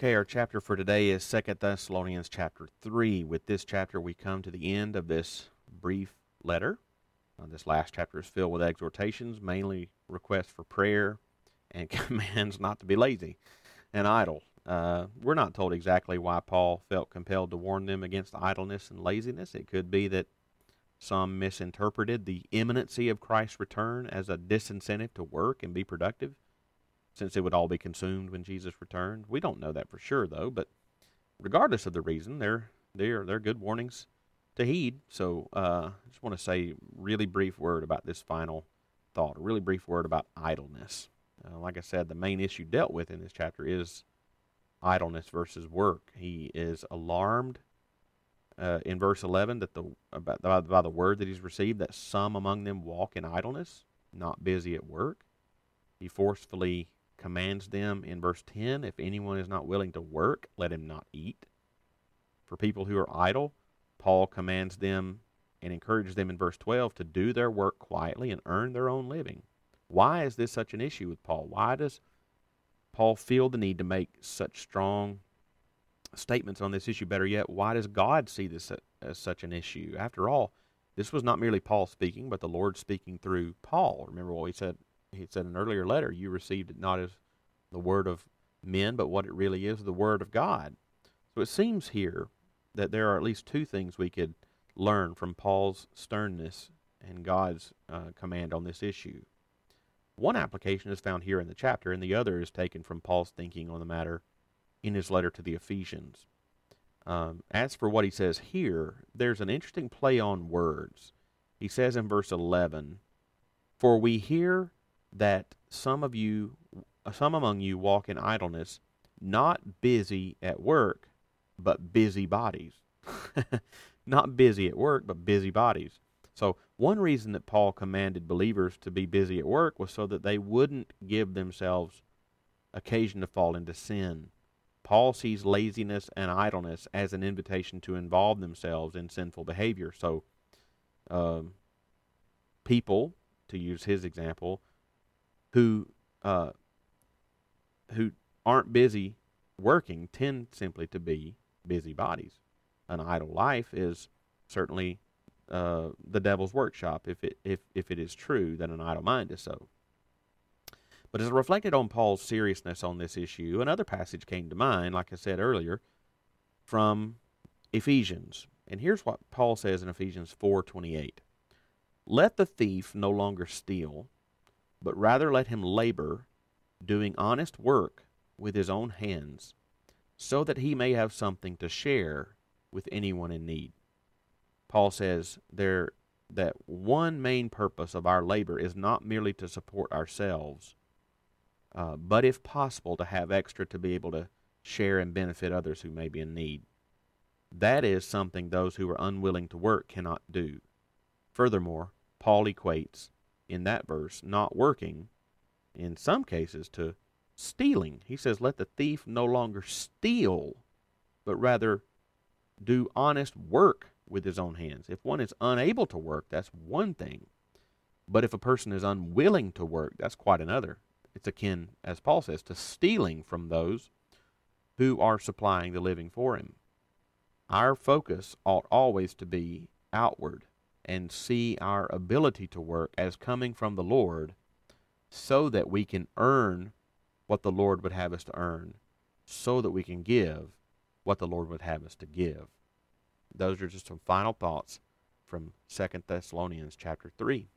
Okay, our chapter for today is Second Thessalonians chapter 3. With this chapter, we come to the end of this brief letter. Uh, this last chapter is filled with exhortations, mainly requests for prayer and commands not to be lazy and idle. Uh, we're not told exactly why Paul felt compelled to warn them against idleness and laziness. It could be that some misinterpreted the imminency of Christ's return as a disincentive to work and be productive since it would all be consumed when Jesus returned. We don't know that for sure, though. But regardless of the reason, they're they're they're good warnings to heed. So uh, I just want to say really brief word about this final thought. A really brief word about idleness. Uh, like I said, the main issue dealt with in this chapter is idleness versus work. He is alarmed uh, in verse 11 that the about by, by the word that he's received that some among them walk in idleness, not busy at work. He forcefully commands them in verse 10 if anyone is not willing to work, let him not eat. For people who are idle, Paul commands them and encourages them in verse 12 to do their work quietly and earn their own living. Why is this such an issue with Paul? Why does Paul feel the need to make such strong statements on this issue? Better yet, why does God see this as such an issue? After all, this was not merely Paul speaking, but the Lord speaking through Paul. Remember what he said he said in an earlier letter, you received it not as the word of men, but what it really is, the word of God. So it seems here that there are at least two things we could learn from Paul's sternness and God's uh, command on this issue. One application is found here in the chapter, and the other is taken from Paul's thinking on the matter in his letter to the Ephesians. Um, as for what he says here, there's an interesting play on words. He says in verse 11, For we hear that some of you, some among you walk in idleness, not busy at work, but busy bodies. not busy at work, but busy bodies. So, one reason that Paul commanded believers to be busy at work was so that they wouldn't give themselves occasion to fall into sin. Paul sees laziness and idleness as an invitation to involve themselves in sinful behavior. So, um, people, to use his example, who uh, who aren't busy working tend simply to be busybodies. An idle life is certainly uh, the devil's workshop if it if if it is true that an idle mind is so. But as I reflected on Paul's seriousness on this issue, another passage came to mind, like I said earlier, from Ephesians. And here's what Paul says in Ephesians 4:28. Let the thief no longer steal, but rather let him labor, doing honest work with his own hands, so that he may have something to share with anyone in need. Paul says there that one main purpose of our labor is not merely to support ourselves, uh, but if possible, to have extra to be able to share and benefit others who may be in need. That is something those who are unwilling to work cannot do. Furthermore, Paul equates in that verse not working, in some cases, to stealing. He says, Let the thief no longer steal, but rather do honest work with his own hands. If one is unable to work, that's one thing. But if a person is unwilling to work, that's quite another. It's akin, as Paul says, to stealing from those who are supplying the living for him. Our focus ought always to be outward and see our ability to work as coming from the Lord so that we can earn what the Lord would have us to earn, so that we can give what the Lord would have us to give. Those are just some final thoughts from Second Thessalonians chapter 3.